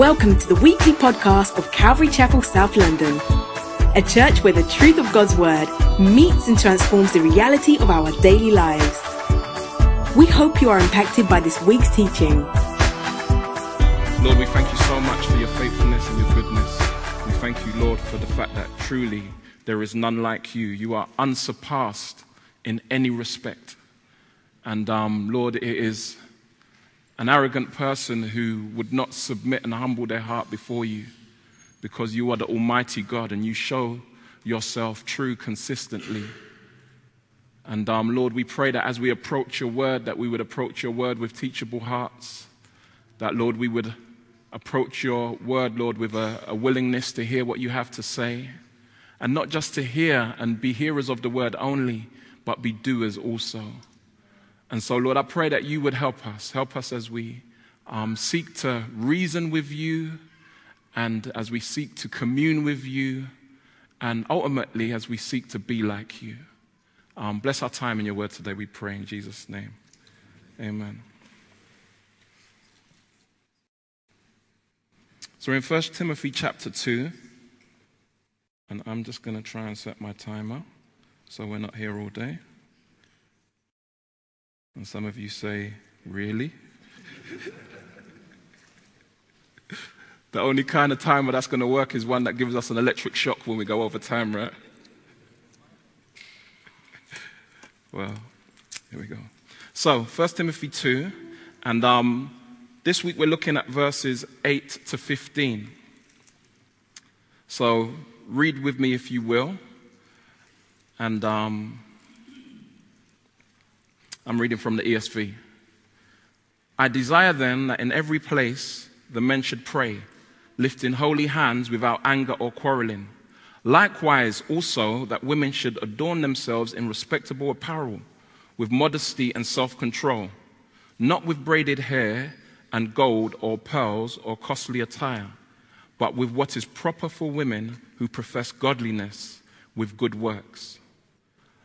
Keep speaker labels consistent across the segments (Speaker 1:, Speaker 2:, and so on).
Speaker 1: Welcome to the weekly podcast of Calvary Chapel, South London, a church where the truth of God's Word meets and transforms the reality of our daily lives. We hope you are impacted by this week's teaching.
Speaker 2: Lord, we thank you so much for your faithfulness and your goodness. We thank you, Lord, for the fact that truly there is none like you. You are unsurpassed in any respect. And um, Lord, it is an arrogant person who would not submit and humble their heart before you because you are the Almighty God and you show yourself true consistently. And um, Lord, we pray that as we approach your word, that we would approach your word with teachable hearts. That, Lord, we would approach your word, Lord, with a, a willingness to hear what you have to say. And not just to hear and be hearers of the word only, but be doers also. And so, Lord, I pray that you would help us. Help us as we um, seek to reason with you and as we seek to commune with you and ultimately as we seek to be like you. Um, bless our time in your word today, we pray in Jesus' name. Amen. So we're in 1 Timothy chapter 2, and I'm just going to try and set my timer so we're not here all day. And some of you say, Really? the only kind of timer that's going to work is one that gives us an electric shock when we go over time, right? well, here we go. So, 1 Timothy 2, and um, this week we're looking at verses 8 to 15. So, read with me if you will. And um, I'm reading from the ESV. I desire then that in every place the men should pray, lifting holy hands without anger or quarreling. Likewise, also, that women should adorn themselves in respectable apparel, with modesty and self control, not with braided hair and gold or pearls or costly attire, but with what is proper for women who profess godliness with good works.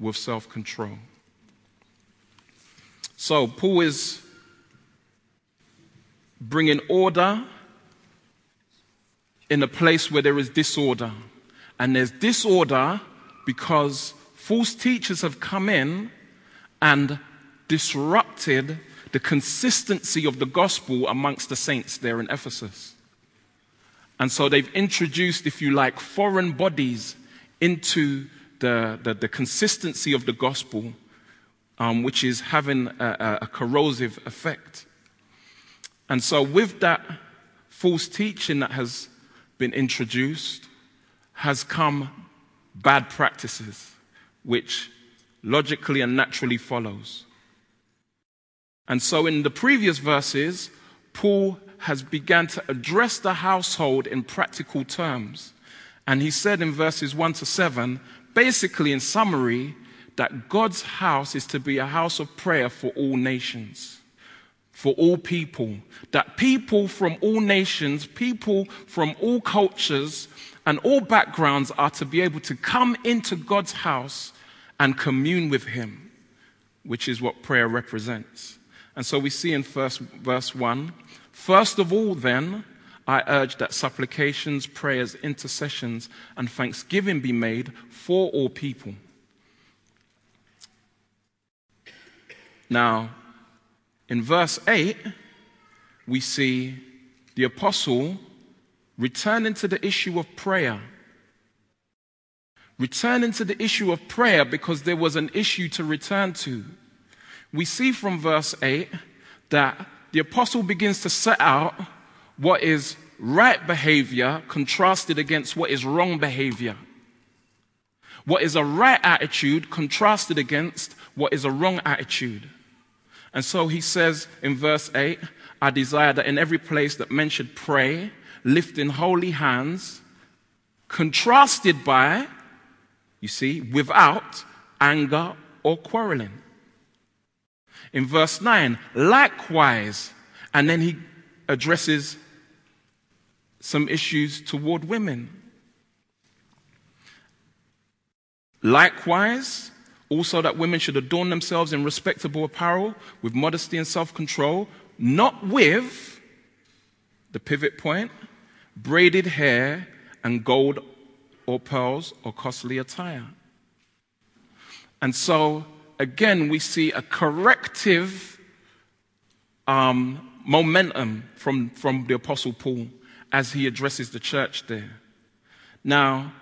Speaker 2: with self control. So, Paul is bringing order in a place where there is disorder. And there's disorder because false teachers have come in and disrupted the consistency of the gospel amongst the saints there in Ephesus. And so they've introduced, if you like, foreign bodies into the, the, the consistency of the gospel, um, which is having a, a corrosive effect. And so, with that false teaching that has been introduced, has come bad practices, which logically and naturally follows. And so, in the previous verses, Paul has begun to address the household in practical terms. And he said in verses 1 to 7 basically, in summary, that God's house is to be a house of prayer for all nations, for all people. That people from all nations, people from all cultures, and all backgrounds are to be able to come into God's house and commune with Him, which is what prayer represents. And so we see in first, verse 1 First of all, then, I urge that supplications, prayers, intercessions, and thanksgiving be made for all people. Now, in verse 8, we see the apostle returning to the issue of prayer. Returning to the issue of prayer because there was an issue to return to. We see from verse 8 that the apostle begins to set out what is right behavior contrasted against what is wrong behavior. What is a right attitude contrasted against what is a wrong attitude. And so he says in verse 8, I desire that in every place that men should pray, lifting holy hands, contrasted by, you see, without anger or quarreling. In verse 9, likewise, and then he addresses some issues toward women. Likewise, also that women should adorn themselves in respectable apparel with modesty and self control, not with the pivot point, braided hair and gold or pearls or costly attire. And so, again, we see a corrective um, momentum from, from the Apostle Paul as he addresses the church there. Now,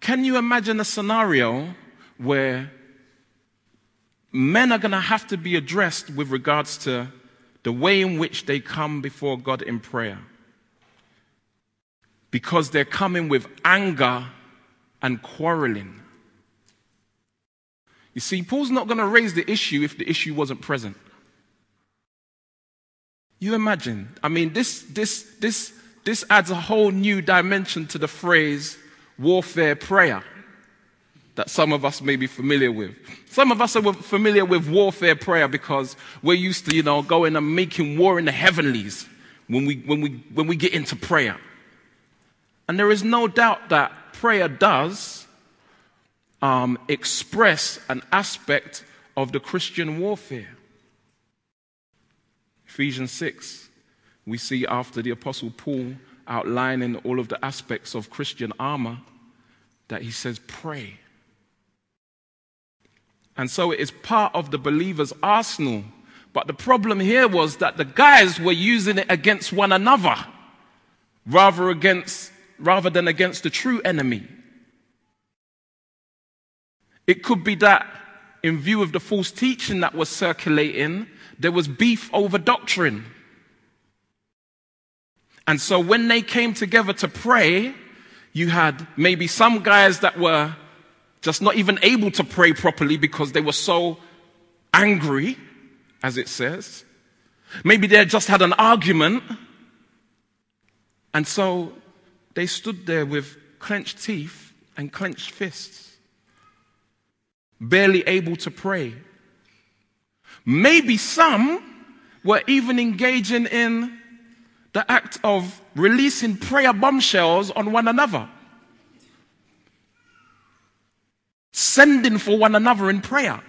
Speaker 2: can you imagine a scenario where men are going to have to be addressed with regards to the way in which they come before God in prayer? Because they're coming with anger and quarreling. You see, Paul's not going to raise the issue if the issue wasn't present. You imagine? I mean, this, this, this, this adds a whole new dimension to the phrase warfare prayer that some of us may be familiar with. Some of us are familiar with warfare prayer because we're used to, you know, going and making war in the heavenlies when we, when we, when we get into prayer. And there is no doubt that prayer does um, express an aspect of the Christian warfare. Ephesians 6, we see after the Apostle Paul outlining all of the aspects of Christian armor that he says, pray. And so it is part of the believer's arsenal. But the problem here was that the guys were using it against one another rather, against, rather than against the true enemy. It could be that, in view of the false teaching that was circulating, there was beef over doctrine. And so when they came together to pray, you had maybe some guys that were just not even able to pray properly because they were so angry, as it says. Maybe they just had an argument. And so they stood there with clenched teeth and clenched fists, barely able to pray. Maybe some were even engaging in the act of releasing prayer bombshells on one another, sending for one another in prayer.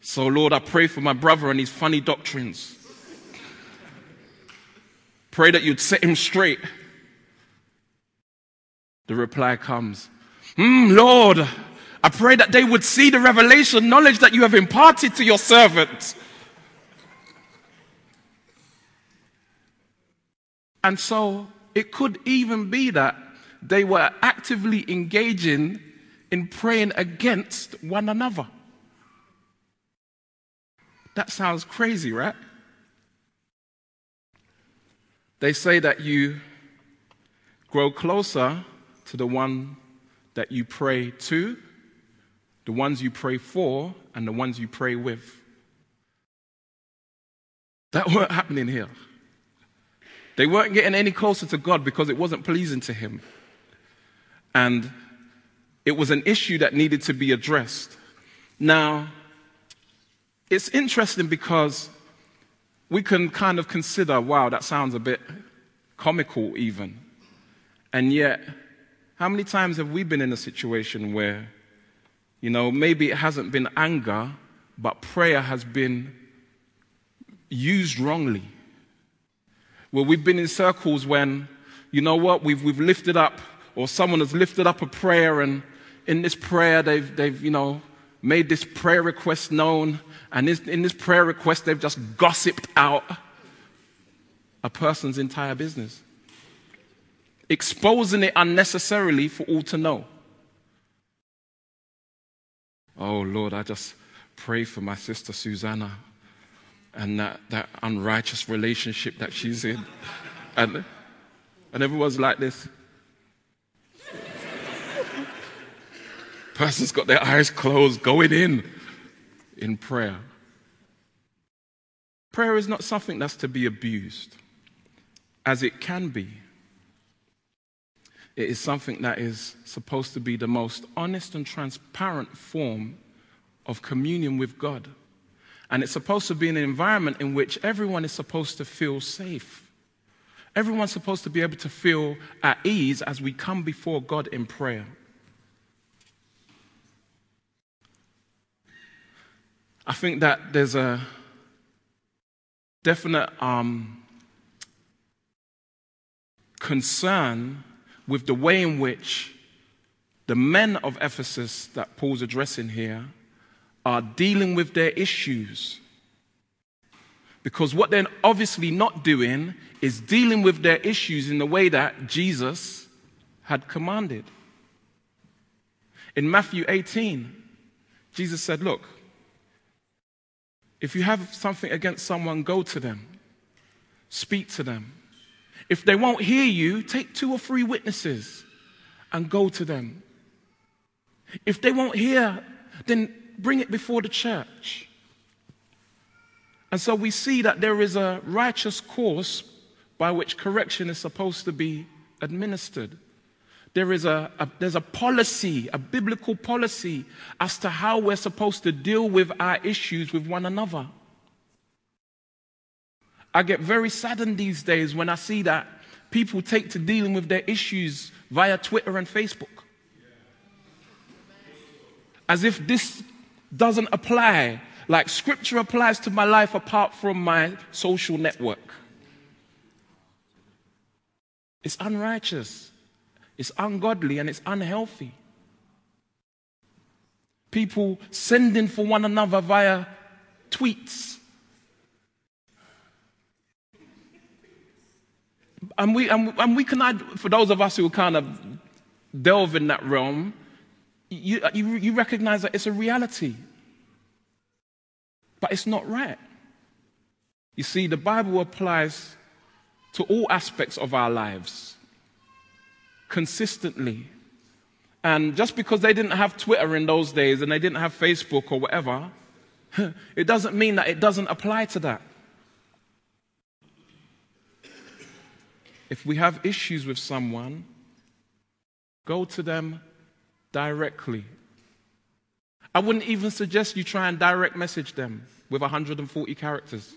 Speaker 2: So, Lord, I pray for my brother and his funny doctrines. Pray that you'd set him straight. The reply comes, mm, Lord, I pray that they would see the revelation knowledge that you have imparted to your servant. And so it could even be that they were actively engaging in praying against one another. That sounds crazy, right? They say that you grow closer to the one that you pray to the ones you pray for and the ones you pray with. That weren't happening here. They weren't getting any closer to God because it wasn't pleasing to Him. And it was an issue that needed to be addressed. Now, it's interesting because we can kind of consider, wow, that sounds a bit comical, even. And yet, how many times have we been in a situation where you know, maybe it hasn't been anger, but prayer has been used wrongly. Well, we've been in circles when, you know what, we've, we've lifted up, or someone has lifted up a prayer, and in this prayer, they've, they've you know, made this prayer request known, and in this prayer request, they've just gossiped out a person's entire business, exposing it unnecessarily for all to know. Oh Lord, I just pray for my sister Susanna and that, that unrighteous relationship that she's in. And, and everyone's like this. Person's got their eyes closed, going in in prayer. Prayer is not something that's to be abused. as it can be. It is something that is supposed to be the most honest and transparent form of communion with God. And it's supposed to be an environment in which everyone is supposed to feel safe. Everyone's supposed to be able to feel at ease as we come before God in prayer. I think that there's a definite um, concern with the way in which the men of Ephesus that Paul's addressing here are dealing with their issues. Because what they're obviously not doing is dealing with their issues in the way that Jesus had commanded. In Matthew 18, Jesus said, Look, if you have something against someone, go to them, speak to them. If they won't hear you, take two or three witnesses and go to them. If they won't hear, then bring it before the church. And so we see that there is a righteous course by which correction is supposed to be administered. There is a, a, there's a policy, a biblical policy as to how we're supposed to deal with our issues with one another. I get very saddened these days when I see that people take to dealing with their issues via Twitter and Facebook. As if this doesn't apply, like scripture applies to my life apart from my social network. It's unrighteous, it's ungodly, and it's unhealthy. People sending for one another via tweets. And we, and, and we can, for those of us who kind of delve in that realm, you, uh, you, you recognize that it's a reality. But it's not right. You see, the Bible applies to all aspects of our lives consistently. And just because they didn't have Twitter in those days and they didn't have Facebook or whatever, it doesn't mean that it doesn't apply to that. If we have issues with someone, go to them directly. I wouldn't even suggest you try and direct message them with 140 characters.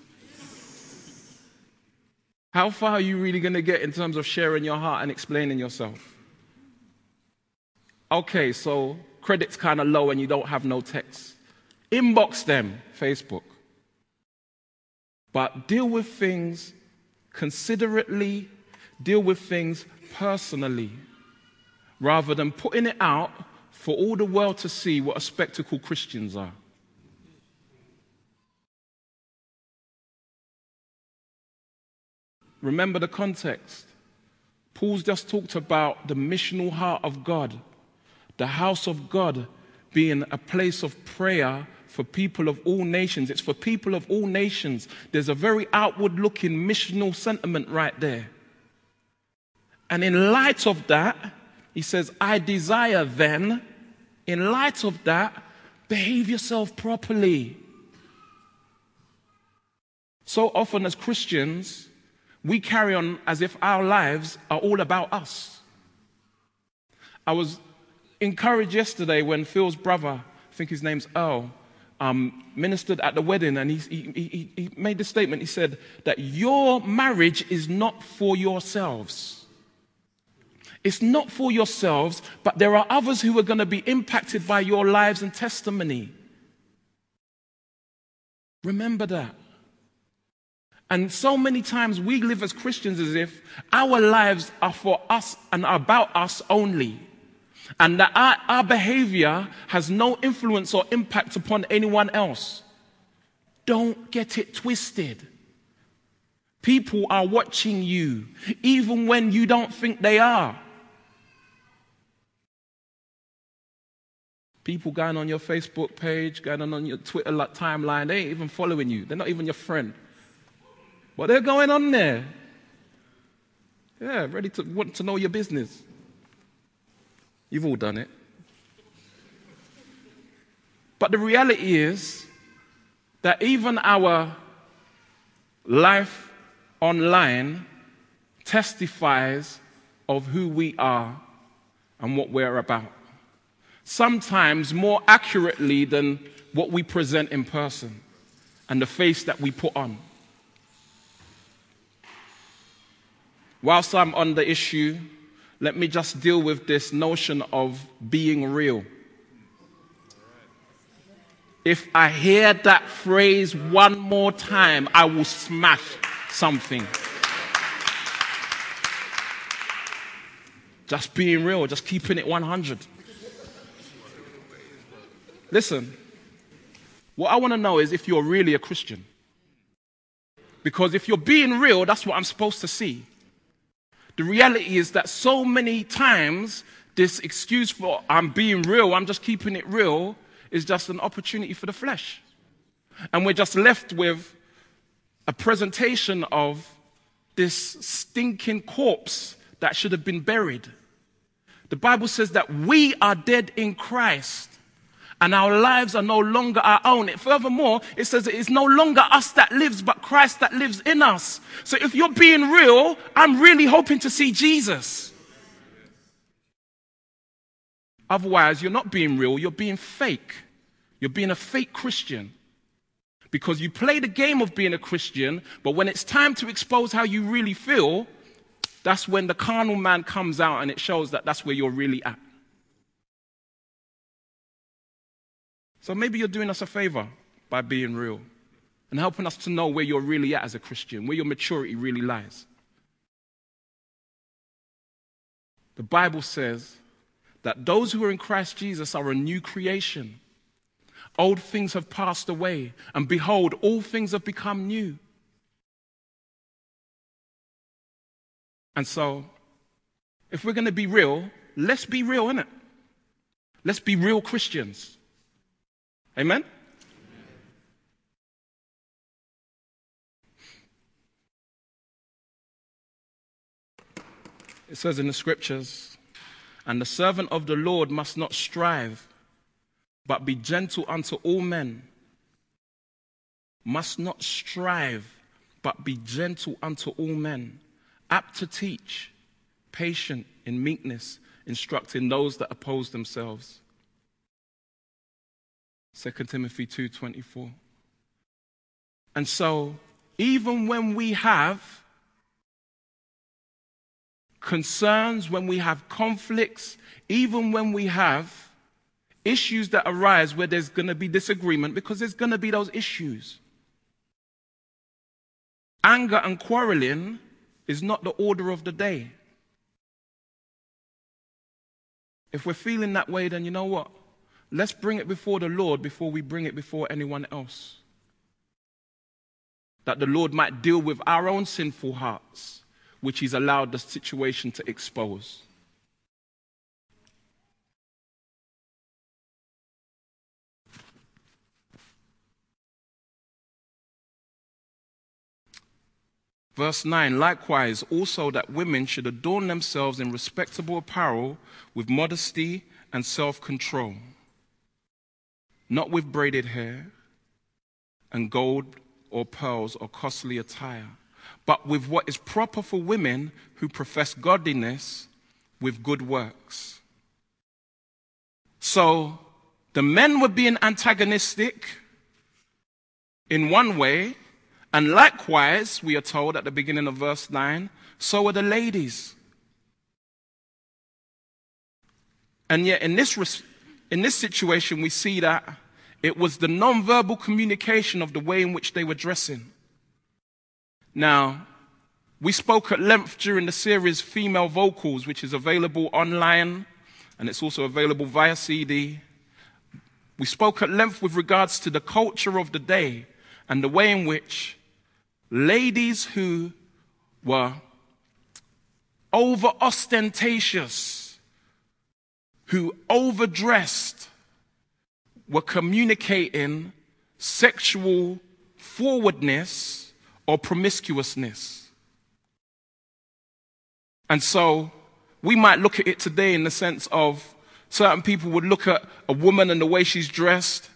Speaker 2: How far are you really going to get in terms of sharing your heart and explaining yourself? Okay, so credit's kind of low and you don't have no text. Inbox them, Facebook. But deal with things considerately, deal with things personally rather than putting it out for all the world to see what a spectacle Christians are. Remember the context. Paul's just talked about the missional heart of God, the house of God being a place of prayer for people of all nations. It's for people of all nations. There's a very outward looking missional sentiment right there. And in light of that, he says, I desire then, in light of that, behave yourself properly. So often as Christians, we carry on as if our lives are all about us. I was encouraged yesterday when Phil's brother, I think his name's Earl, um, ministered at the wedding and he, he, he, he made the statement. He said that your marriage is not for yourselves. It's not for yourselves, but there are others who are going to be impacted by your lives and testimony. Remember that. And so many times we live as Christians as if our lives are for us and about us only. And that our, our behavior has no influence or impact upon anyone else. Don't get it twisted. People are watching you, even when you don't think they are. People going on your Facebook page, going on your Twitter timeline, they ain't even following you. They're not even your friend. What they're going on there? Yeah, ready to want to know your business. You've all done it. But the reality is that even our life online testifies of who we are and what we're about. Sometimes more accurately than what we present in person and the face that we put on. Whilst I'm on the issue, let me just deal with this notion of being real. If I hear that phrase one more time, I will smash something. Just being real, just keeping it 100. Listen, what I want to know is if you're really a Christian. Because if you're being real, that's what I'm supposed to see. The reality is that so many times, this excuse for I'm being real, I'm just keeping it real, is just an opportunity for the flesh. And we're just left with a presentation of this stinking corpse that should have been buried. The Bible says that we are dead in Christ and our lives are no longer our own. Furthermore, it says it's no longer us that lives, but Christ that lives in us. So if you're being real, I'm really hoping to see Jesus. Otherwise, you're not being real, you're being fake. You're being a fake Christian. Because you play the game of being a Christian, but when it's time to expose how you really feel, that's when the carnal man comes out and it shows that that's where you're really at. So maybe you're doing us a favor by being real and helping us to know where you're really at as a Christian, where your maturity really lies. The Bible says that those who are in Christ Jesus are a new creation. Old things have passed away, and behold, all things have become new. And so, if we're going to be real, let's be real, innit? Let's be real Christians. Amen? It says in the scriptures, and the servant of the Lord must not strive, but be gentle unto all men. Must not strive, but be gentle unto all men. Apt to teach, patient in meekness, instructing those that oppose themselves. 2 Timothy 2:24. And so, even when we have concerns, when we have conflicts, even when we have issues that arise where there's going to be disagreement, because there's going to be those issues. Anger and quarreling is not the order of the day. If we're feeling that way, then you know what? Let's bring it before the Lord before we bring it before anyone else. That the Lord might deal with our own sinful hearts, which He's allowed the situation to expose. Verse 9 Likewise, also that women should adorn themselves in respectable apparel with modesty and self control not with braided hair and gold or pearls or costly attire, but with what is proper for women who profess godliness with good works. So the men were being antagonistic in one way, and likewise, we are told at the beginning of verse 9, so were the ladies. And yet, in this, in this situation, we see that it was the non-verbal communication of the way in which they were dressing. Now, we spoke at length during the series Female Vocals, which is available online and it's also available via CD. We spoke at length with regards to the culture of the day and the way in which ladies who were over ostentatious, who overdressed, were communicating sexual forwardness or promiscuousness. And so we might look at it today in the sense of certain people would look at a woman and the way she's dressed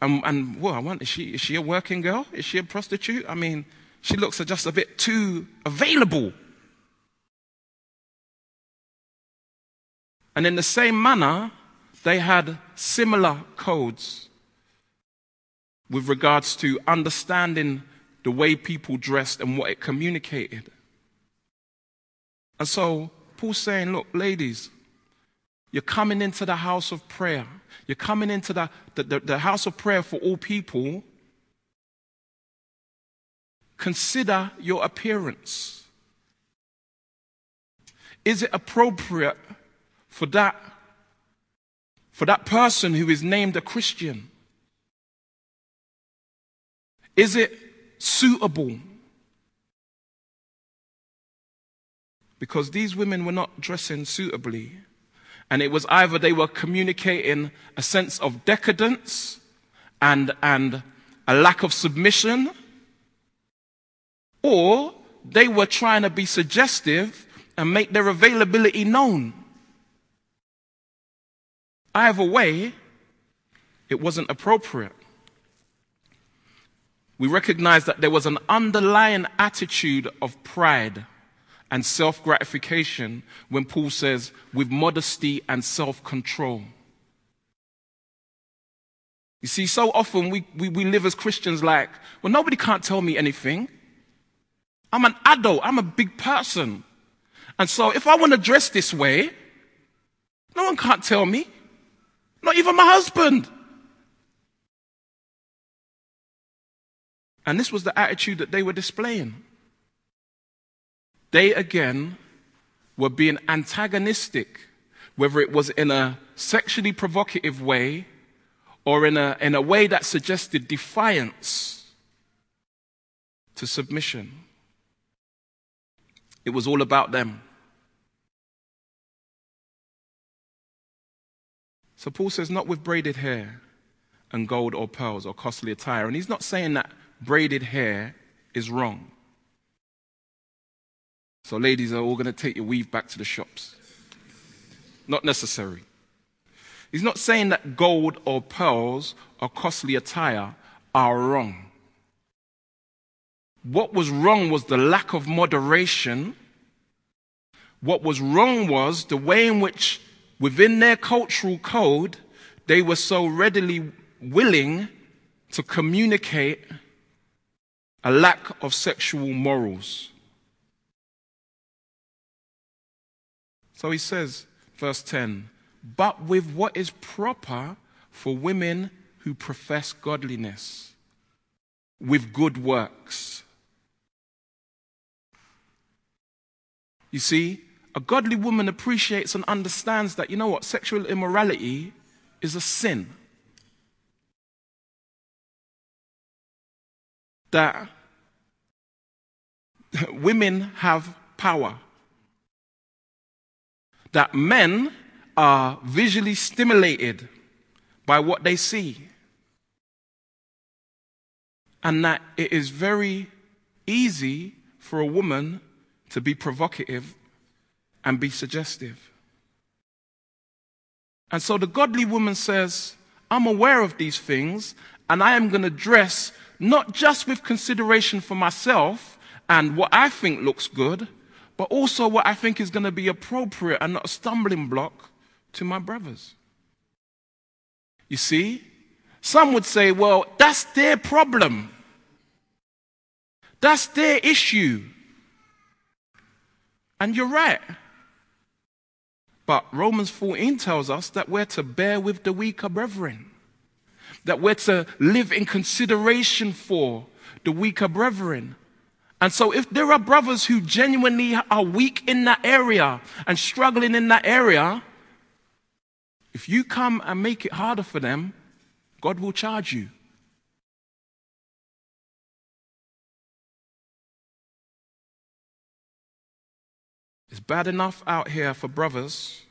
Speaker 2: and, and well, I want, is she, is she a working girl? Is she a prostitute? I mean, she looks just a bit too available. And in the same manner, they had similar codes with regards to understanding the way people dressed and what it communicated. And so Paul's saying, look, ladies, you're coming into the house of prayer. You're coming into the, the, the, the house of prayer for all people. Consider your appearance. Is it appropriate for that, for that person who is named a Christian? Is it suitable? Because these women were not dressing suitably. And it was either they were communicating a sense of decadence and, and a lack of submission, or they were trying to be suggestive and make their availability known. Either way, it wasn't appropriate we recognize that there was an underlying attitude of pride and self gratification when Paul says, with modesty and self control. You see, so often we, we, we, live as Christians like, well, nobody can't tell me anything. I'm an adult, I'm a big person. And so if I want to dress this way, no one can't tell me. Not even my husband. And this was the attitude that they were displaying. They again were being antagonistic, whether it was in a sexually provocative way or in a, in a way that suggested defiance to submission. It was all about them. So Paul says, not with braided hair and gold or pearls or costly attire. And he's not saying that braided hair is wrong. So, ladies are all going to take your weave back to the shops. Not necessary. He's not saying that gold or pearls or costly attire are wrong. What was wrong was the lack of moderation. What was wrong was the way in which, within their cultural code, they were so readily willing to communicate a lack of sexual morals. So he says, verse 10, but with what is proper for women who profess godliness, with good works. You see, a godly woman appreciates and understands that, you know what, sexual immorality is a sin. that women have power, that men are visually stimulated by what they see, and that it is very easy for a woman to be provocative and be suggestive. And so the godly woman says, I'm aware of these things, and I am going to dress not just with consideration for myself and what I think looks good, but also what I think is going to be appropriate and not a stumbling block to my brothers. You see, some would say, well, that's their problem. That's their issue. And you're right. But Romans 14 tells us that we're to bear with the weaker brethren that we're to live in consideration for the weaker brethren. And so, if there are brothers who genuinely are weak in that area and struggling in that area, if you come and make it harder for them, God will charge you. Bad enough out here for brothers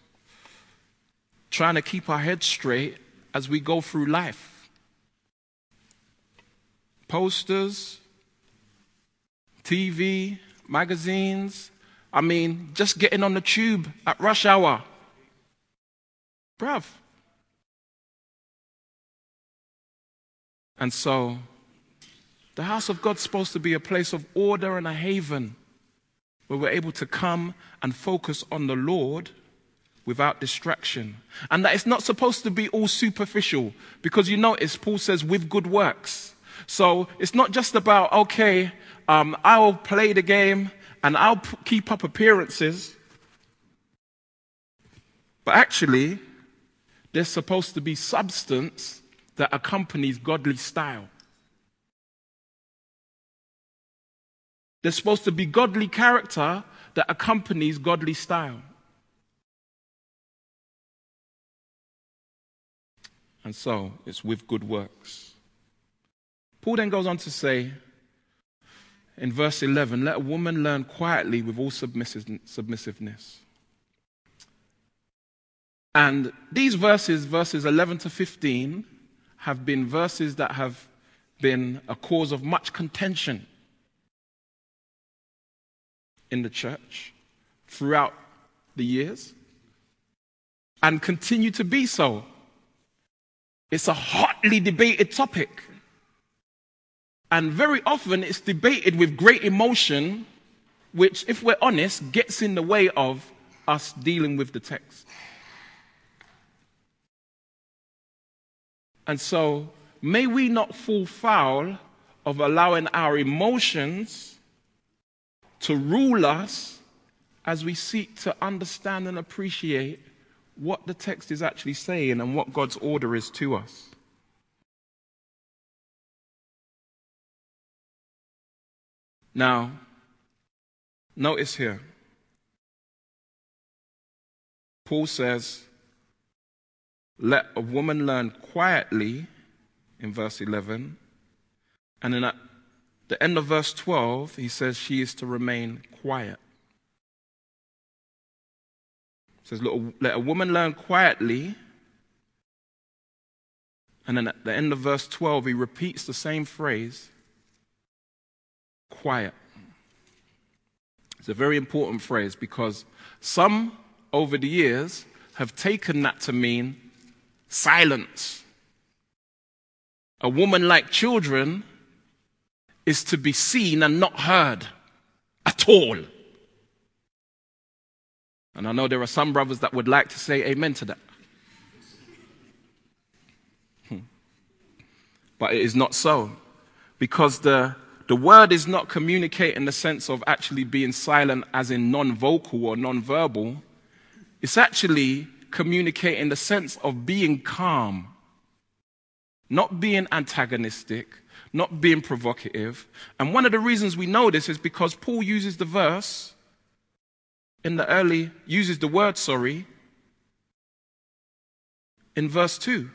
Speaker 2: trying to keep our heads straight as we go through life posters, TV, magazines. I mean, just getting on the tube at rush hour. Bruv. And so, the house of God's supposed to be a place of order and a haven where we're able to come and focus on the Lord without distraction. And that it's not supposed to be all superficial because you notice Paul says with good works. So it's not just about, okay, um, I'll play the game and I'll p- keep up appearances. But actually, there's supposed to be substance that accompanies godly style. There's supposed to be godly character that accompanies godly style. And so it's with good works. Paul then goes on to say in verse 11 let a woman learn quietly with all submissiveness. And these verses, verses 11 to 15, have been verses that have been a cause of much contention in the church throughout the years and continue to be so. It's a hotly debated topic. And very often it's debated with great emotion, which, if we're honest, gets in the way of us dealing with the text. And so, may we not fall foul of allowing our emotions to rule us as we seek to understand and appreciate what the text is actually saying and what God's order is to us. Now, notice here, Paul says, Let a woman learn quietly in verse 11, and at the end of verse 12, he says she is to remain quiet. It says, Let a woman learn quietly. And then at the end of verse 12, he repeats the same phrase quiet. It's a very important phrase because some over the years have taken that to mean silence. A woman like children is to be seen and not heard at all. And I know there are some brothers that would like to say amen to that. Hmm. But it is not so. Because the, the word is not communicate in the sense of actually being silent, as in non vocal or non verbal. It's actually communicate in the sense of being calm, not being antagonistic, not being provocative. And one of the reasons we know this is because Paul uses the verse in the early, uses the word, sorry, in verse 2.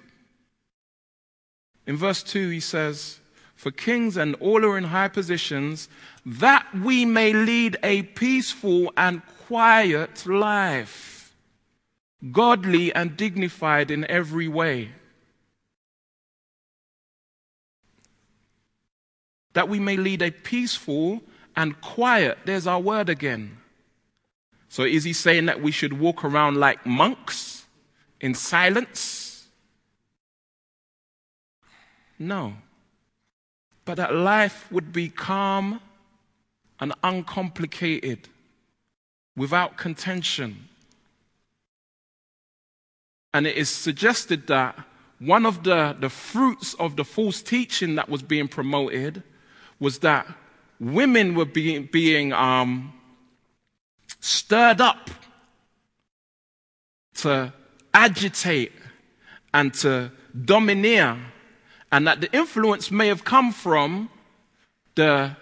Speaker 2: In verse 2, he says, For kings and all who are in high positions, that we may lead a peaceful and quiet life, godly and dignified in every way. That we may lead a peaceful and quiet, there's our word again. So is he saying that we should walk around like monks in silence? No. But that life would be calm and uncomplicated, without contention. And it is suggested that one of the, the fruits of the false teaching that was being promoted was that women were being, being um, stirred up to agitate and to domineer, and that the influence may have come from the,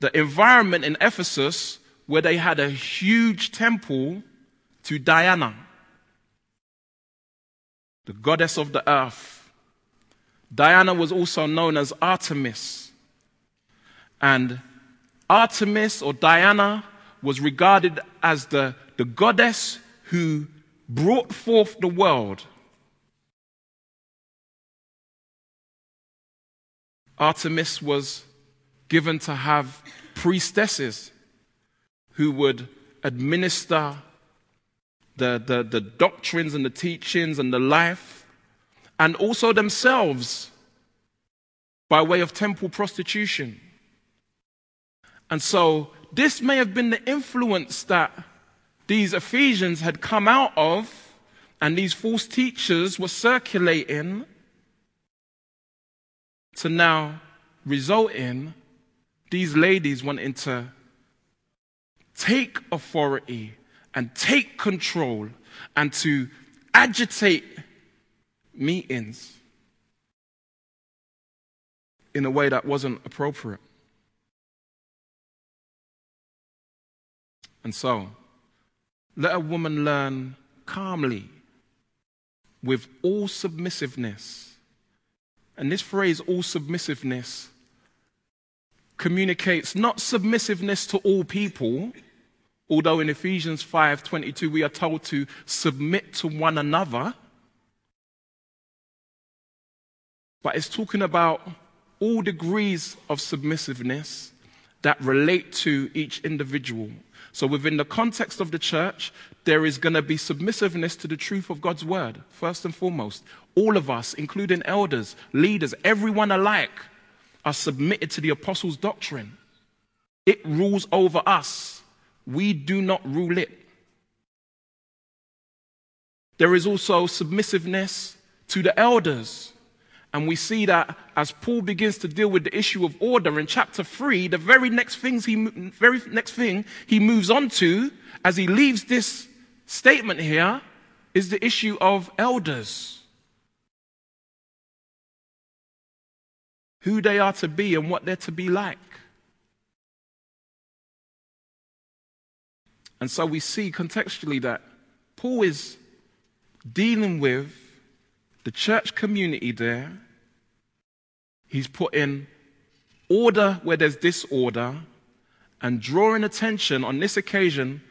Speaker 2: the environment in Ephesus where they had a huge temple to Diana, the goddess of the earth. Diana was also known as Artemis and Artemis or Diana was regarded as the, the goddess who brought forth the world. Artemis was given to have priestesses who would administer the, the, the doctrines and the teachings and the life, and also themselves by way of temple prostitution. And so this may have been the influence that these Ephesians had come out of, and these false teachers were circulating to now result in these ladies wanting to take authority and take control and to agitate meetings in a way that wasn't appropriate. And so, let a woman learn calmly, with all submissiveness. And this phrase, all submissiveness, communicates not submissiveness to all people, although in Ephesians 5:22 we are told to submit to one another. But it's talking about all degrees of submissiveness that relate to each individual. So, within the context of the church, there is going to be submissiveness to the truth of God's word, first and foremost. All of us, including elders, leaders, everyone alike, are submitted to the apostles' doctrine. It rules over us, we do not rule it. There is also submissiveness to the elders. And we see that as Paul begins to deal with the issue of order in chapter 3, the very next things he very next thing he moves on to as he leaves this statement here is the issue of elders. Who they are to be and what they're to be like. And so we see contextually that Paul is dealing with the church community there He's putting order where there's disorder and drawing attention on this occasion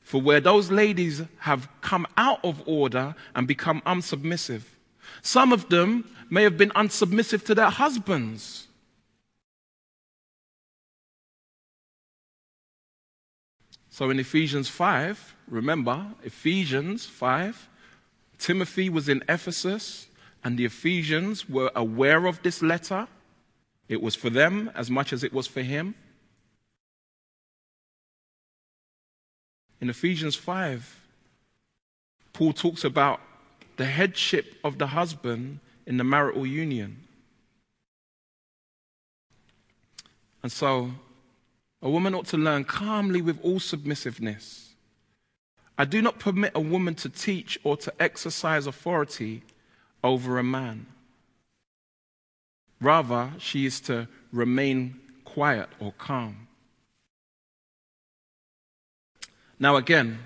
Speaker 2: for where those ladies have come out of order and become unsubmissive. Some of them may have been unsubmissive to their husbands. So in Ephesians 5, remember, Ephesians 5, Timothy was in Ephesus. And the Ephesians were aware of this letter. It was for them as much as it was for him. In Ephesians 5, Paul talks about the headship of the husband in the marital union. And so, a woman ought to learn calmly with all submissiveness. I do not permit a woman to teach or to exercise authority over a man. Rather, she is to remain quiet or calm. Now, again,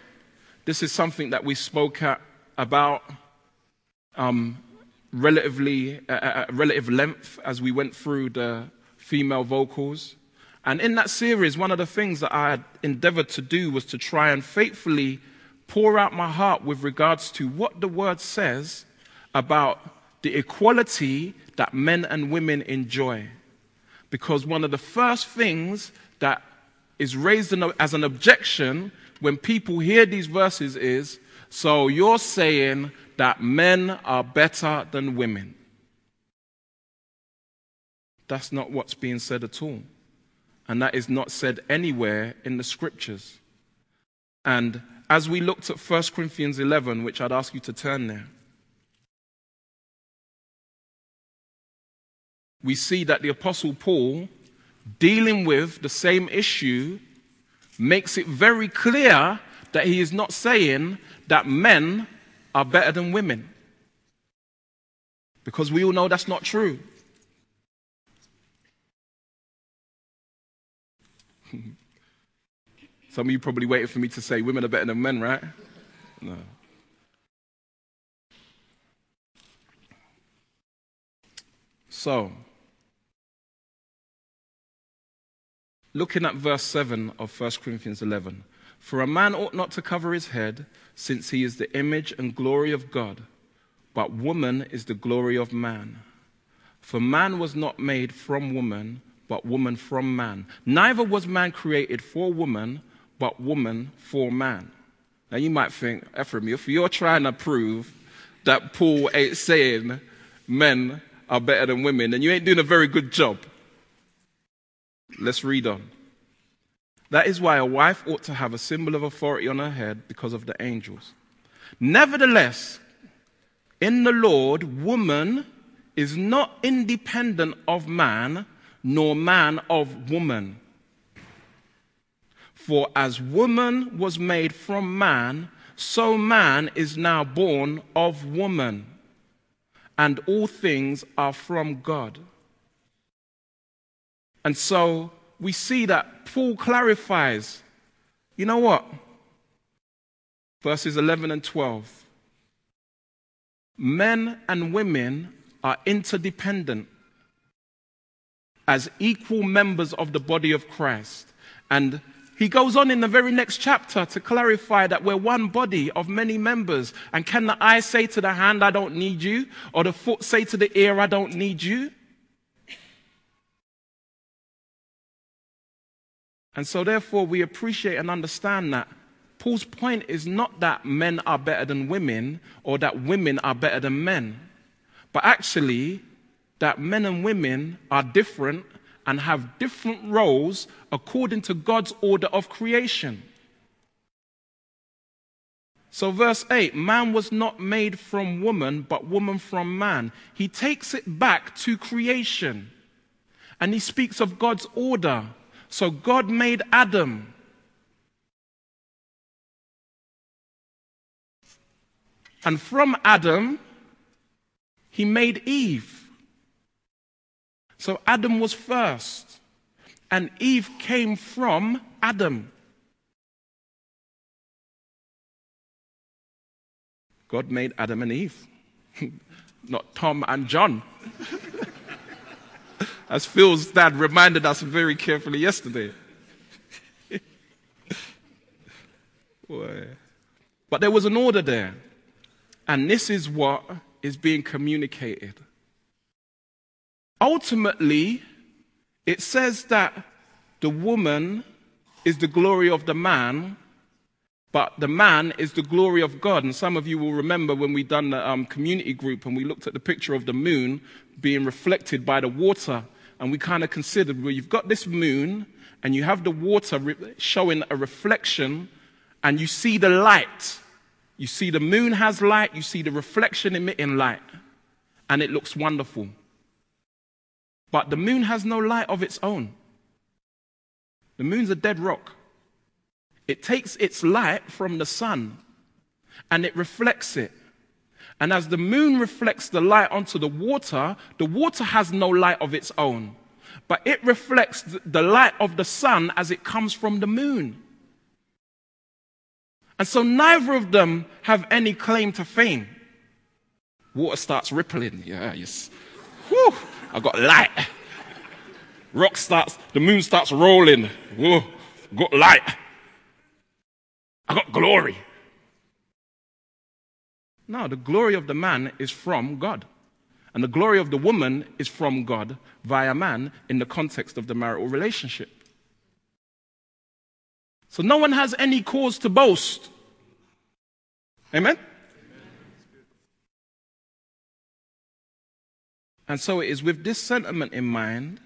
Speaker 2: this is something that we spoke at, about um, relatively uh, relative length as we went through the female vocals. And in that series, one of the things that I had endeavored to do was to try and faithfully pour out my heart with regards to what the word says about the equality that men and women enjoy. Because one of the first things that is raised as an objection when people hear these verses is so you're saying that men are better than women. That's not what's being said at all. And that is not said anywhere in the scriptures. And as we looked at 1 Corinthians 11, which I'd ask you to turn there, we see that the Apostle Paul, dealing with the same issue, makes it very clear that he is not saying that men are better than women. Because we all know that's not true. Some of you probably waited for me to say women are better than men, right? No. So, looking at verse 7 of 1 Corinthians 11 For a man ought not to cover his head, since he is the image and glory of God, but woman is the glory of man. For man was not made from woman, but woman from man. Neither was man created for woman, but woman for man. Now you might think, Efrem, if you're trying to prove that Paul ain't saying men are better than women, then you ain't doing a very good job. Let's read on. That is why a wife ought to have a symbol of authority on her head because of the angels. Nevertheless, in the Lord, woman is not independent of man, nor man of woman. For as woman was made from man, so man is now born of woman. And all things are from God. And so we see that Paul clarifies you know what? Verses 11 and 12. Men and women are interdependent as equal members of the body of Christ. And he goes on in the very next chapter to clarify that we're one body of many members. And can the eye say to the hand, I don't need you? Or the foot say to the ear, I don't need you? And so, therefore, we appreciate and understand that Paul's point is not that men are better than women or that women are better than men, but actually that men and women are different and have different roles according to God's order of creation. So, verse 8 man was not made from woman, but woman from man. He takes it back to creation and he speaks of God's order so God made Adam. And from Adam, he made Eve. So Adam was first, and Eve came from Adam. God made Adam and Eve, not Tom and John. as Phil's dad reminded us very carefully yesterday. but there was an order there. And this is what is being communicated. Ultimately, it says that the woman is the glory of the man, but the man is the glory of God. And some of you will remember when we done the um, community group and we looked at the picture of the moon being reflected by the water and we kind of considered where you've got this moon and you have the water re- showing a reflection and you see the light. You see the moon has light, you see the reflection emitting light, and it looks wonderful. But the moon has no light of its own. The moon's a dead rock. It takes its light from the sun and it reflects it. And as the moon reflects the light onto the water, the water has no light of its own, but it reflects the light of the sun as it comes from the moon. And so neither of them have any claim to fame. Water starts rippling. Yeah, yes. Whew, I got light. Rock starts, the moon starts rolling. Whoa, got light. I got glory. No, the glory of the man is from God. And the glory of the woman is from God via man in the context of the marital relationship. So no one has any cause to boast. Amen? And so it is with this sentiment in mind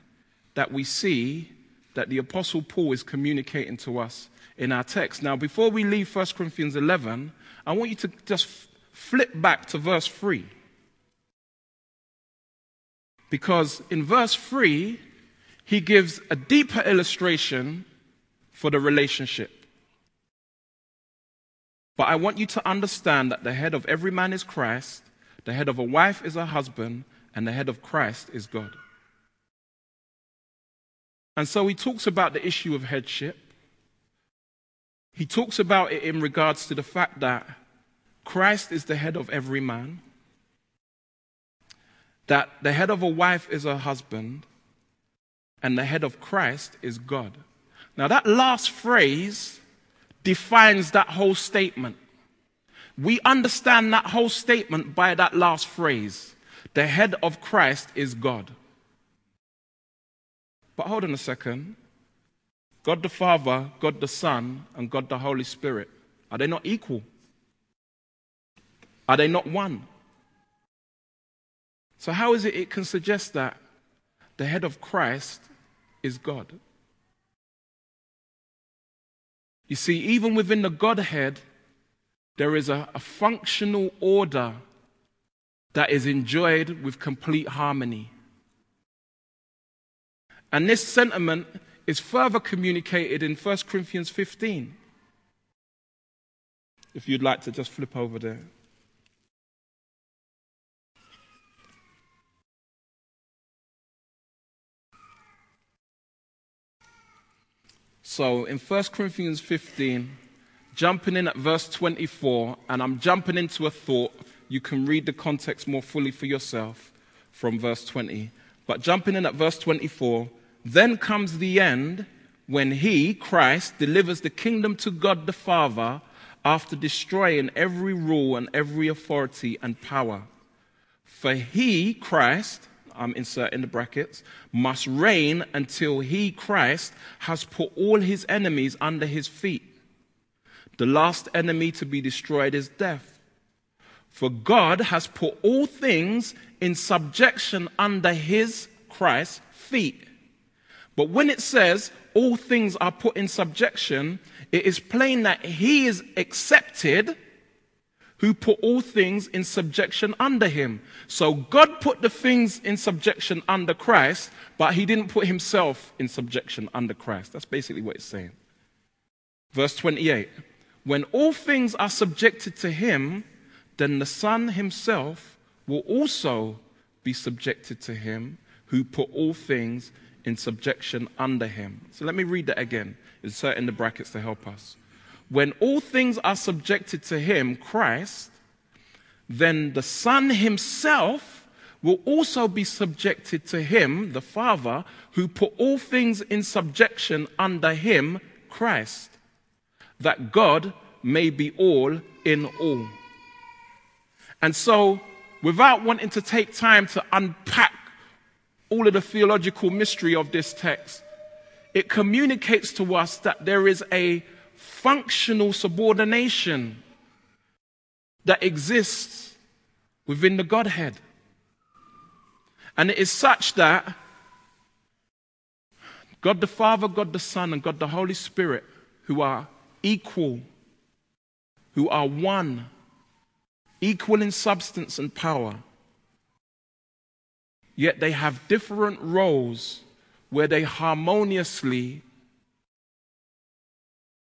Speaker 2: that we see that the Apostle Paul is communicating to us in our text. Now, before we leave 1 Corinthians 11, I want you to just flip back to verse 3. Because in verse 3, he gives a deeper illustration for the relationship. But I want you to understand that the head of every man is Christ, the head of a wife is a husband, and the head of Christ is God. And so he talks about the issue of headship. He talks about it in regards to the fact that Christ is the head of every man, that the head of a wife is a husband, and the head of Christ is God. Now, that last phrase defines that whole statement. We understand that whole statement by that last phrase. The head of Christ is God. But hold on a second. God the Father, God the Son, and God the Holy Spirit, are they not equal? Are they not one? So, how is it it can suggest that the head of Christ is God? You see, even within the Godhead, there is a, a functional order that is enjoyed with complete harmony. And this sentiment is further communicated in 1 Corinthians 15. If you'd like to just flip over there. So in 1 Corinthians 15, jumping in at verse 24, and I'm jumping into a thought. You can read the context more fully for yourself from verse 20. But jumping in at verse 24, then comes the end when he, Christ, delivers the kingdom to God the Father after destroying every rule and every authority and power. For he, Christ, Um, I'm inserting the brackets, must reign until he, Christ, has put all his enemies under his feet. The last enemy to be destroyed is death. For God has put all things in subjection under his, Christ's, feet. But when it says all things are put in subjection, it is plain that he is accepted who put all things in subjection under him. So God put the things in subjection under Christ, but he didn't put himself in subjection under Christ. That's basically what it's saying. Verse 28 When all things are subjected to him, then the Son himself will also be subjected to him who put all things in subjection under him. So let me read that again. Insert in the brackets to help us. When all things are subjected to him, Christ, then the Son himself will also be subjected to him, the Father, who put all things in subjection under him, Christ, that God may be all in all. And so, without wanting to take time to unpack all of the theological mystery of this text, it communicates to us that there is a functional subordination that exists within the Godhead. And it is such that God the Father, God the Son, and God the Holy Spirit, who are equal, who are one, equal in substance and power, yet they have different roles where they harmoniously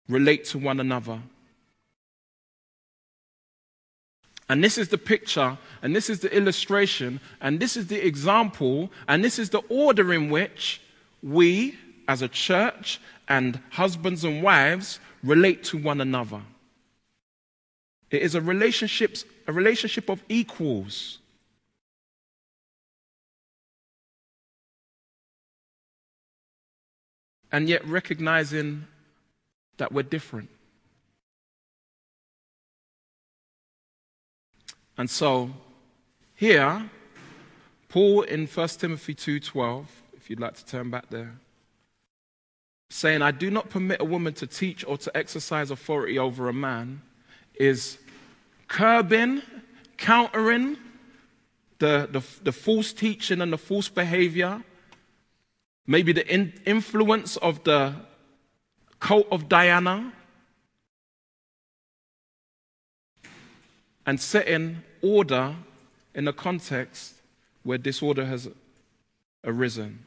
Speaker 2: relate to one another. And this is the picture, and this is the illustration, and this is the example, and this is the order in which we, as a church and husbands and wives, relate to one another. It is a relationship, a relationship of equals. and yet recognizing that we're different. And so here, Paul in 1 Timothy 2:12, if you'd like to turn back there, saying, I do not permit a woman to teach or to exercise authority over a man, is curbing, countering the, the, the false teaching and the false behavior Maybe the in- influence of the cult of Diana and setting order in a context where disorder has arisen.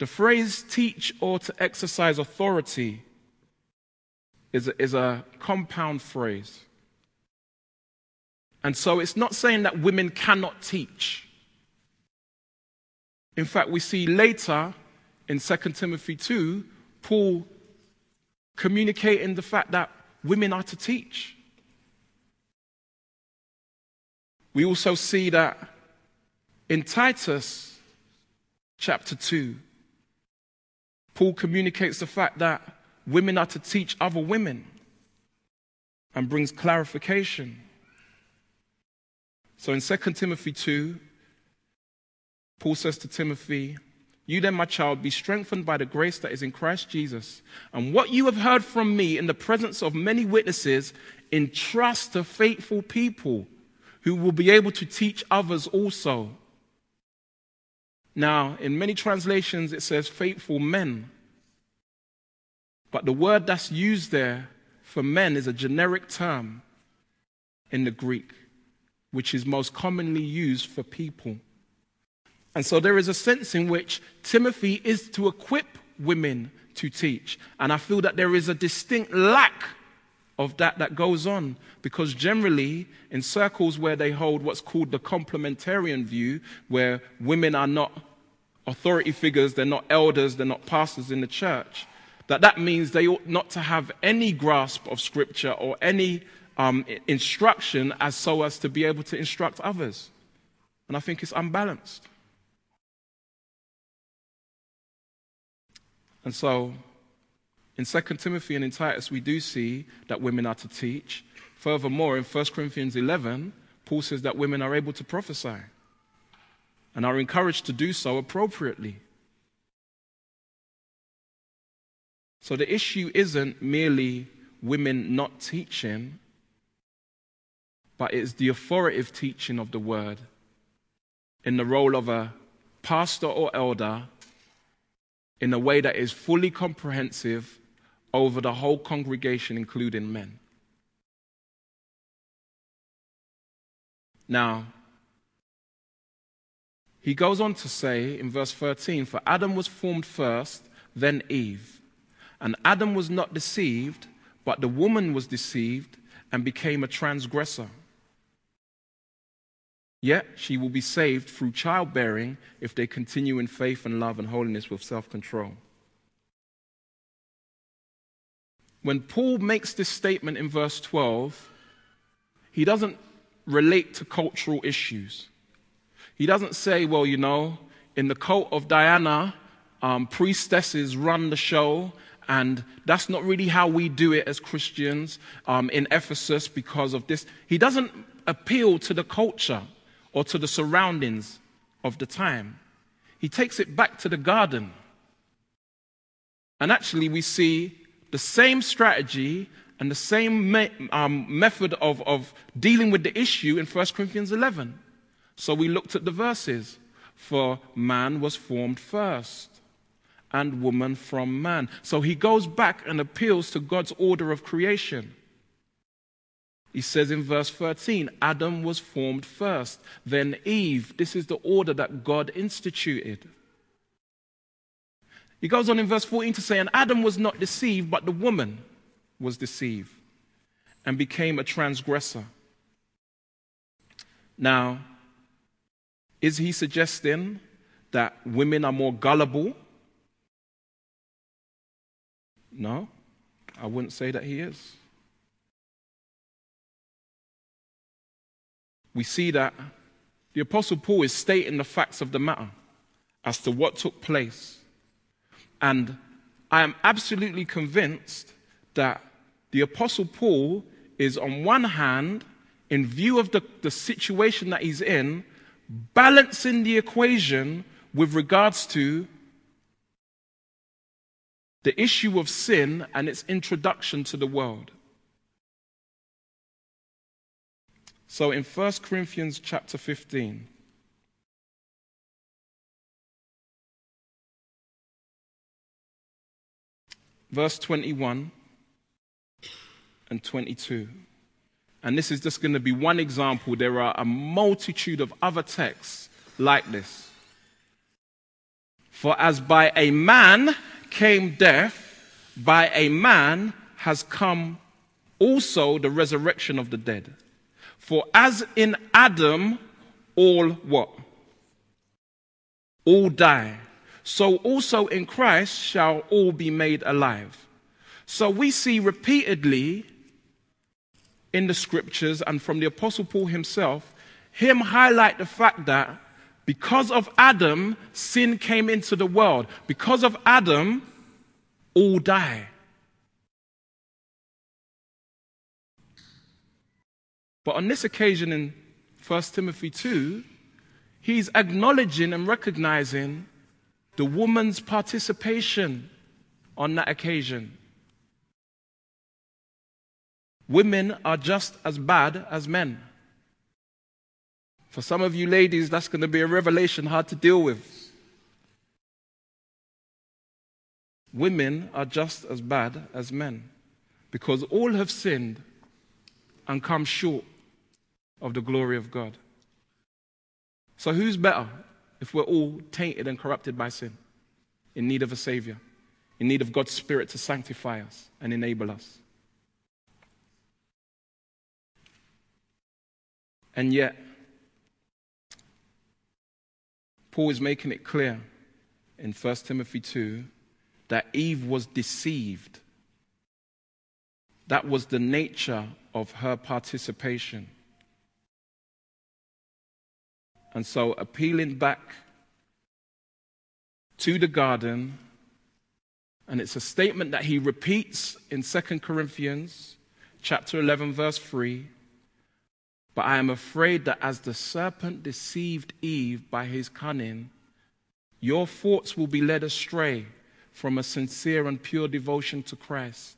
Speaker 2: The phrase teach or to exercise authority is a, is a compound phrase. And so it's not saying that women cannot teach. In fact, we see later in 2 Timothy 2, Paul communicating the fact that women are to teach. We also see that in Titus chapter 2, Paul communicates the fact that women are to teach other women and brings clarification. So in 2 Timothy 2, Paul says to Timothy, You then, my child, be strengthened by the grace that is in Christ Jesus. And what you have heard from me in the presence of many witnesses, entrust to faithful people who will be able to teach others also. Now, in many translations, it says faithful men. But the word that's used there for men is a generic term in the Greek, which is most commonly used for people. And so there is a sense in which Timothy is to equip women to teach. And I feel that there is a distinct lack of that that goes on. Because generally in circles where they hold what's called the complementarian view where women are not authority figures they're not elders they're not pastors in the church that that means they ought not to have any grasp of scripture or any um, instruction as so as to be able to instruct others. And i think it's unbalanced and so in 2 Timothy and in Titus, we do see that women are to teach. Furthermore, in 1 Corinthians 11, Paul says that women are able to prophesy and are encouraged to do so appropriately. So the issue isn't merely women not teaching, but it's the authoritative teaching of the word in the role of a pastor or elder in a way that is fully comprehensive over the whole congregation, including men. Now, he goes on to say in verse 13 For Adam was formed first, then Eve. And Adam was not deceived, but the woman was deceived and became a transgressor. Yet she will be saved through childbearing if they continue in faith and love and holiness with self control. when Paul makes this statement in verse 12, he doesn't relate to cultural issues. He doesn't say, well, you know, in the cult of Diana, um, priestesses run the show, and that's not really how we do it as Christians um, in Ephesus because of this. He doesn't appeal to the culture or to the surroundings of the time. He takes it back to the garden. And actually, we see the same strategy and the same me- um, method of, of dealing with the issue in 1 Corinthians 11. So we looked at the verses. For man was formed first, and woman from man. So he goes back and appeals to God's order of creation. He says in verse 13, Adam was formed first, then Eve. This is the order that God instituted. He goes on in verse 14 to say, And Adam was not deceived, but the woman was deceived and became a transgressor. Now, is he suggesting that women are more gullible? No, I wouldn't say that he is. We see that the Apostle Paul is stating the facts of the matter as to what took place and I am absolutely convinced that the Apostle Paul is, on one hand, in view of the, the situation that he's in, balancing the equation with regards to the issue of sin and its introduction to the world. So in 1 Corinthians chapter 15, verse 21 and 22. And this is just going to be one example. There are a multitude of other texts like this. For as by a man came death, by a man has come also the resurrection of the dead. For as in Adam all what? All die so also in Christ shall all be made alive. So we see repeatedly in the scriptures and from the Apostle Paul himself, him highlight the fact that because of Adam, sin came into the world. Because of Adam, all die. But on this occasion in 1 Timothy 2, he's acknowledging and recognizing the woman's participation on that occasion. Women are just as bad as men. For some of you ladies, that's going to be a revelation hard to deal with. Women are just as bad as men because all have sinned and come short of the glory of God. So, who's better if we're all tainted and corrupted by sin, in need of a Savior, in need of God's Spirit to sanctify us and enable us? And yet, Paul is making it clear in 1 Timothy 2 that Eve was deceived. That was the nature of her participation. And so, appealing back to the garden, and it's a statement that he repeats in 2 Corinthians chapter 11 verse 3 but I am afraid that as the serpent deceived Eve by his cunning, your thoughts will be led astray from a sincere and pure devotion to Christ.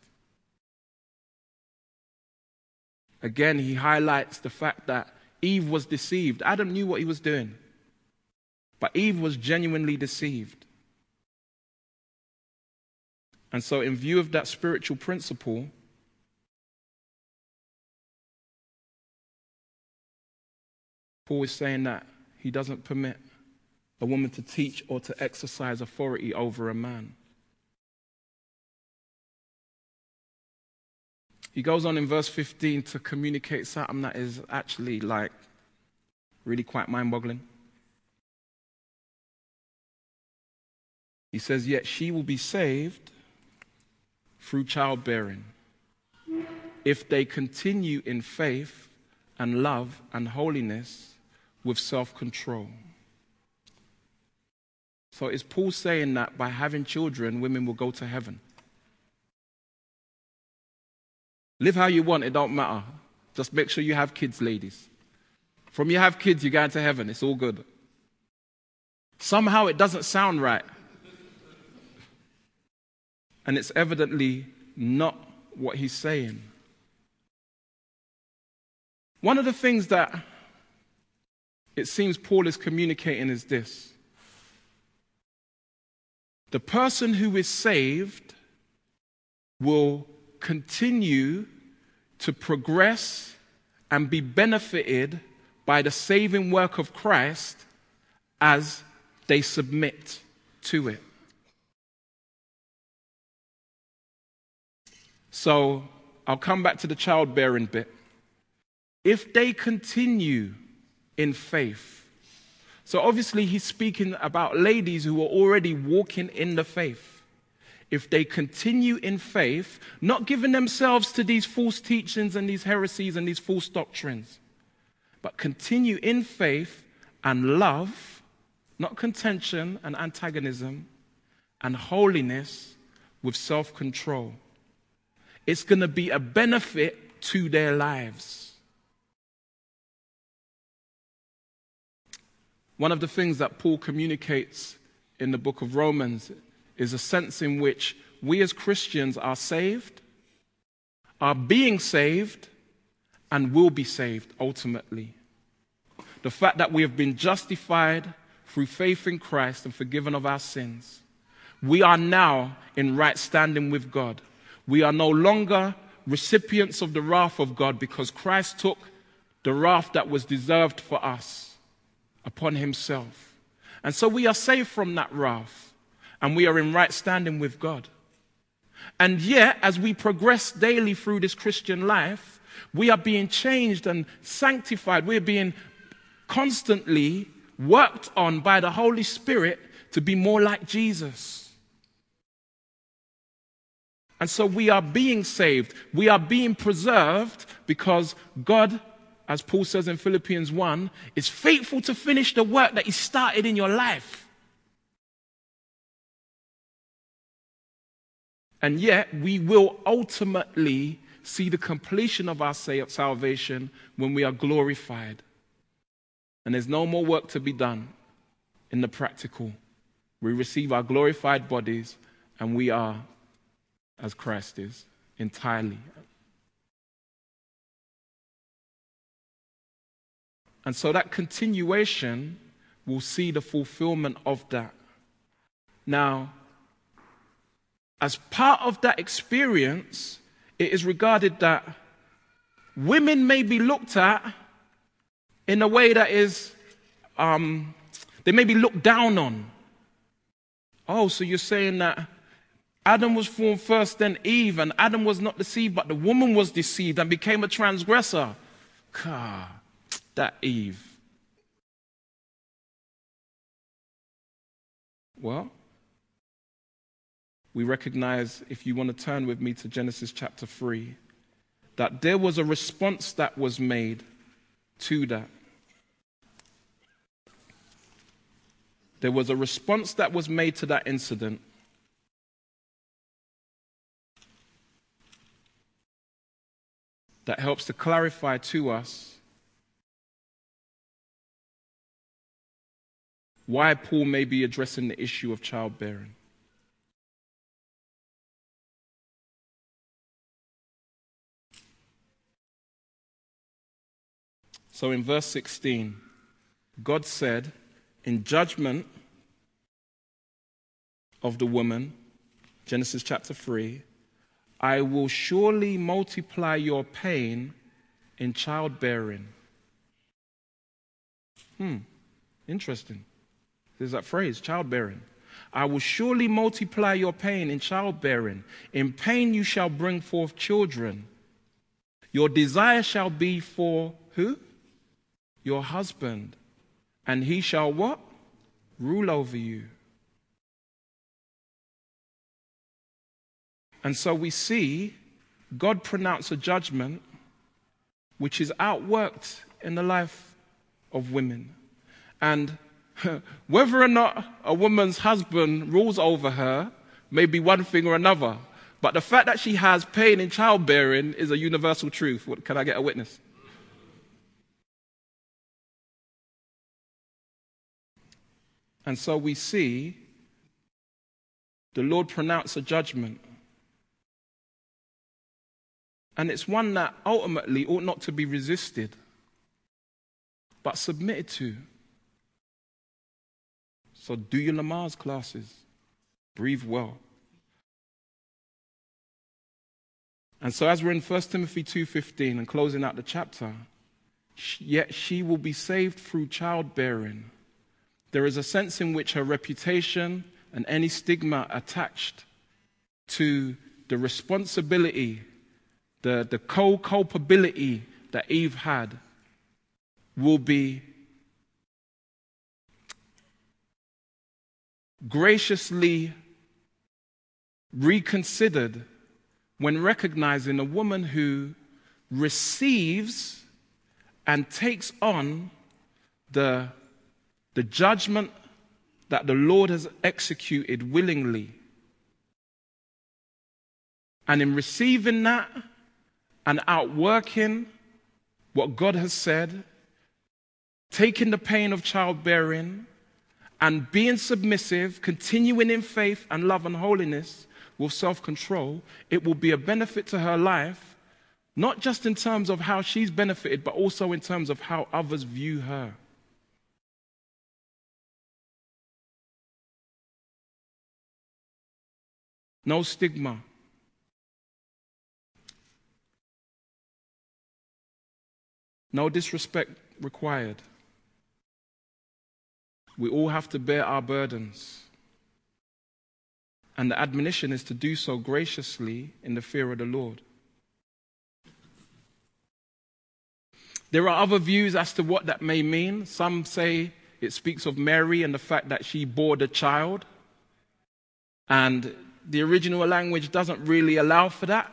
Speaker 2: Again, he highlights the fact that Eve was deceived. Adam knew what he was doing, but Eve was genuinely deceived. And so, in view of that spiritual principle, Paul is saying that he doesn't permit a woman to teach or to exercise authority over a man. He goes on in verse 15 to communicate something that is actually like really quite mind boggling. He says, Yet she will be saved through childbearing if they continue in faith and love and holiness with self control. So is Paul saying that by having children, women will go to heaven? Live how you want, it don't matter. Just make sure you have kids, ladies. From you have kids, you go into heaven. It's all good. Somehow it doesn't sound right. And it's evidently not what he's saying. One of the things that it seems Paul is communicating is this the person who is saved will continue to progress and be benefited by the saving work of Christ as they submit to it. So I'll come back to the childbearing bit. If they continue in faith. So obviously, he's speaking about ladies who are already walking in the faith. If they continue in faith, not giving themselves to these false teachings and these heresies and these false doctrines, but continue in faith and love, not contention and antagonism, and holiness with self control. It's going to be a benefit to their lives. One of the things that Paul communicates in the book of Romans is a sense in which we as Christians are saved, are being saved, and will be saved ultimately. The fact that we have been justified through faith in Christ and forgiven of our sins. We are now in right standing with God. We are no longer recipients of the wrath of God because Christ took the wrath that was deserved for us upon himself. And so we are saved from that wrath and we are in right standing with God. And yet, as we progress daily through this Christian life, we are being changed and sanctified. We're being constantly worked on by the Holy Spirit to be more like Jesus. And so we are being saved. We are being preserved because God as Paul says in Philippians 1, is faithful to finish the work that he started in your life. And yet, we will ultimately see the completion of our salvation when we are glorified. And there's no more work to be done in the practical. We receive our glorified bodies, and we are as Christ is entirely And so that continuation will see the fulfillment of that. Now, as part of that experience, it is regarded that women may be looked at in a way that is, um, they may be looked down on. Oh, so you're saying that Adam was formed first, then Eve, and Adam was not deceived, but the woman was deceived and became a transgressor. God, that Eve. Well, we recognize, if you want to turn with me to Genesis chapter 3, that there was a response that was made to that. There was a response that was made to that incident. That helps to clarify to us why Paul may be addressing the issue of childbearing. So in verse 16, God said, in judgment of the woman, Genesis chapter 3, I will surely multiply your pain in childbearing. Hmm, interesting. There's that phrase, childbearing. I will surely multiply your pain in childbearing. In pain you shall bring forth children. Your desire shall be for who? Your husband, and he shall what? Rule over you. And so we see God pronounce a judgment which is outworked in the life of women. And whether or not a woman's husband rules over her may be one thing or another. But the fact that she has pain in childbearing is a universal truth. Can I get a witness? And so we see the Lord pronounce a judgment. And it's one that ultimately ought not to be resisted, but submitted to. So do your Lamaze classes. Breathe well. And so as we're in 1 Timothy 2:15 and closing out the chapter, yet she will be saved through childbearing there is a sense in which her reputation and any stigma attached to the responsibility, the, the co culpability that Eve had will be graciously reconsidered when recognizing a woman who receives and takes on the the judgment that the Lord has executed willingly. And in receiving that and outworking what God has said, taking the pain of childbearing, and being submissive, continuing in faith and love and holiness with self control, it will be a benefit to her life, not just in terms of how she's benefited, but also in terms of how others view her. No stigma. No disrespect required. We all have to bear our burdens. And the admonition is to do so graciously in the fear of the Lord. There are other views as to what that may mean. Some say it speaks of Mary and the fact that she bore the child. And the original language doesn't really allow for that,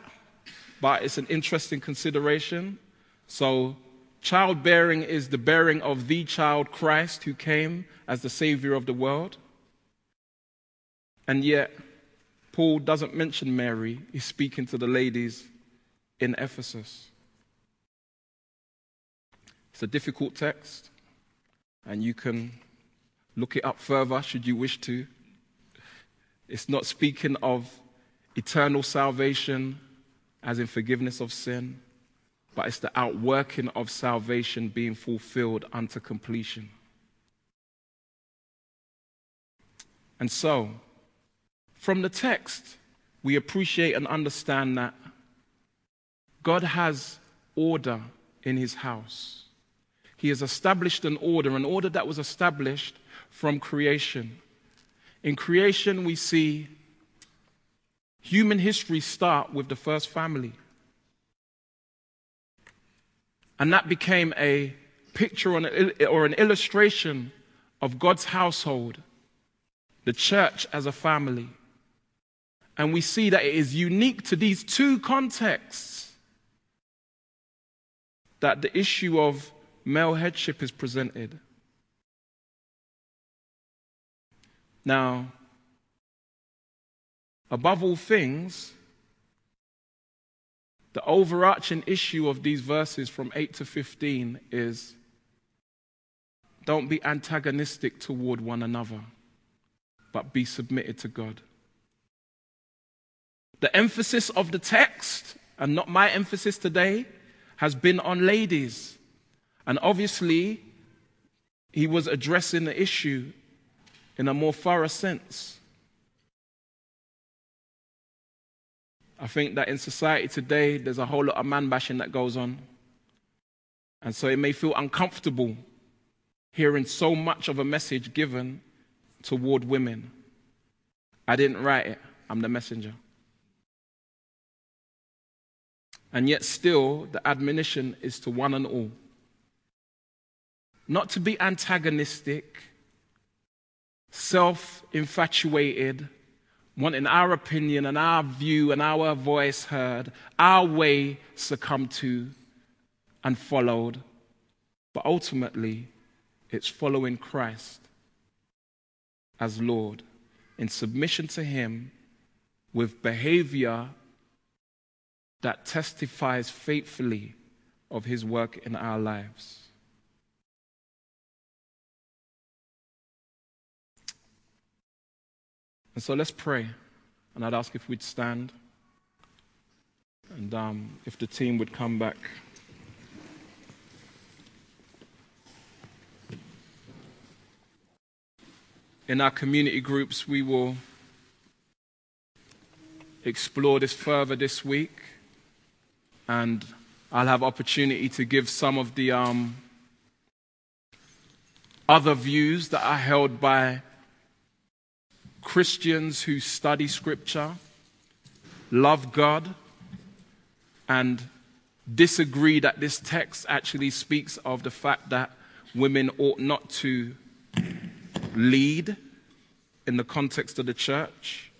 Speaker 2: but it's an interesting consideration. So, childbearing is the bearing of the child Christ who came as the Savior of the world. And yet, Paul doesn't mention Mary, he's speaking to the ladies in Ephesus. It's a difficult text, and you can look it up further should you wish to. It's not speaking of eternal salvation, as in forgiveness of sin, but it's the outworking of salvation being fulfilled unto completion. And so, from the text, we appreciate and understand that God has order in his house. He has established an order, an order that was established from creation. In creation, we see human history start with the first family. And that became a picture or an illustration of God's household, the church as a family. And we see that it is unique to these two contexts that the issue of male headship is presented. Now, above all things, the overarching issue of these verses from 8 to 15 is don't be antagonistic toward one another, but be submitted to God. The emphasis of the text, and not my emphasis today, has been on ladies. And obviously, he was addressing the issue in a more thorough sense. I think that in society today, there's a whole lot of man bashing that goes on. And so it may feel uncomfortable hearing so much of a message given toward women. I didn't write it, I'm the messenger. And yet, still, the admonition is to one and all not to be antagonistic, self infatuated, wanting our opinion and our view and our voice heard, our way succumbed to and followed. But ultimately, it's following Christ as Lord in submission to Him with behavior that testifies faithfully of His work in our lives. And so let's pray. And I'd ask if we'd stand and um, if the team would come back. In our community groups, we will explore this further this week. And I'll have opportunity to give some of the um, other views that are held by Christians who study Scripture, love God, and disagree that this text actually speaks of the fact that women ought not to lead in the context of the church,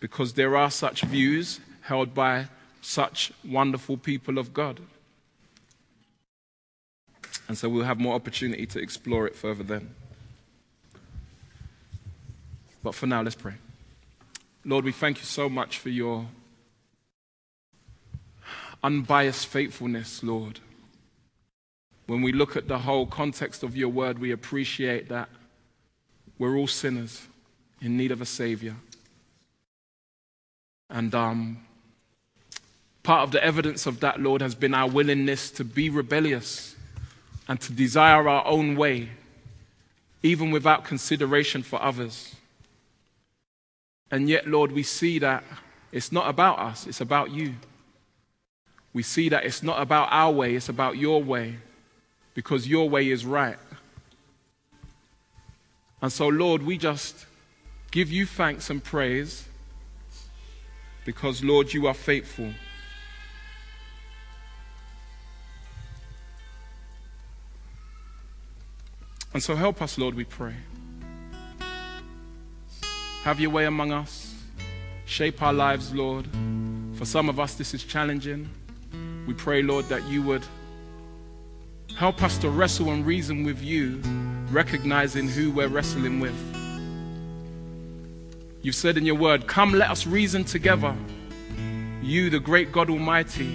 Speaker 2: because there are such views held by such wonderful people of God. And so we'll have more opportunity to explore it further then. But for now, let's pray. Lord, we thank you so much for your unbiased faithfulness, Lord. When we look at the whole context of your word, we appreciate that we're all sinners in need of a Savior. And um, part of the evidence of that, Lord, has been our willingness to be rebellious and to desire our own way, even without consideration for others. And yet, Lord, we see that it's not about us, it's about you. We see that it's not about our way, it's about your way, because your way is right. And so, Lord, we just give you thanks and praise because, Lord, you are faithful. And so, help us, Lord, we pray. Have your way among us. Shape our lives, Lord. For some of us, this is challenging. We pray, Lord, that you would help us to wrestle and reason with you, recognizing who we're wrestling with. You've said in your word, Come, let us reason together. You, the great God Almighty,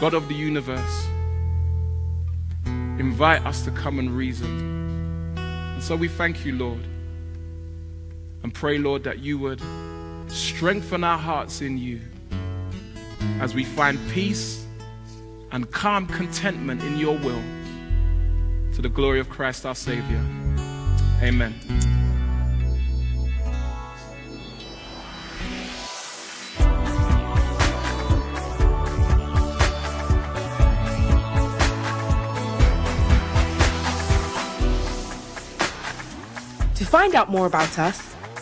Speaker 2: God of the universe, invite us to come and reason. And so we thank you, Lord and pray, Lord, that you would strengthen our hearts in you as we find peace and calm contentment in your will. To the glory of Christ our Savior. Amen.
Speaker 1: To find out more about us,